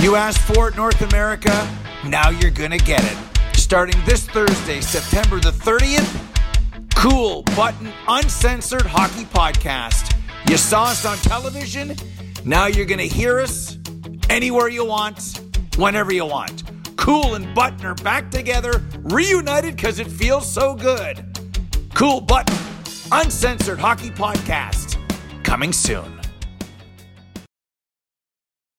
You asked for it, North America. Now you're going to get it. Starting this Thursday, September the 30th, Kool Button Uncensored Hockey Podcast. You saw us on television. Now you're going to hear us anywhere you want, whenever you want. Kool and Button are back together, reunited because it feels so good. Kool Button Uncensored Hockey Podcast. Coming soon.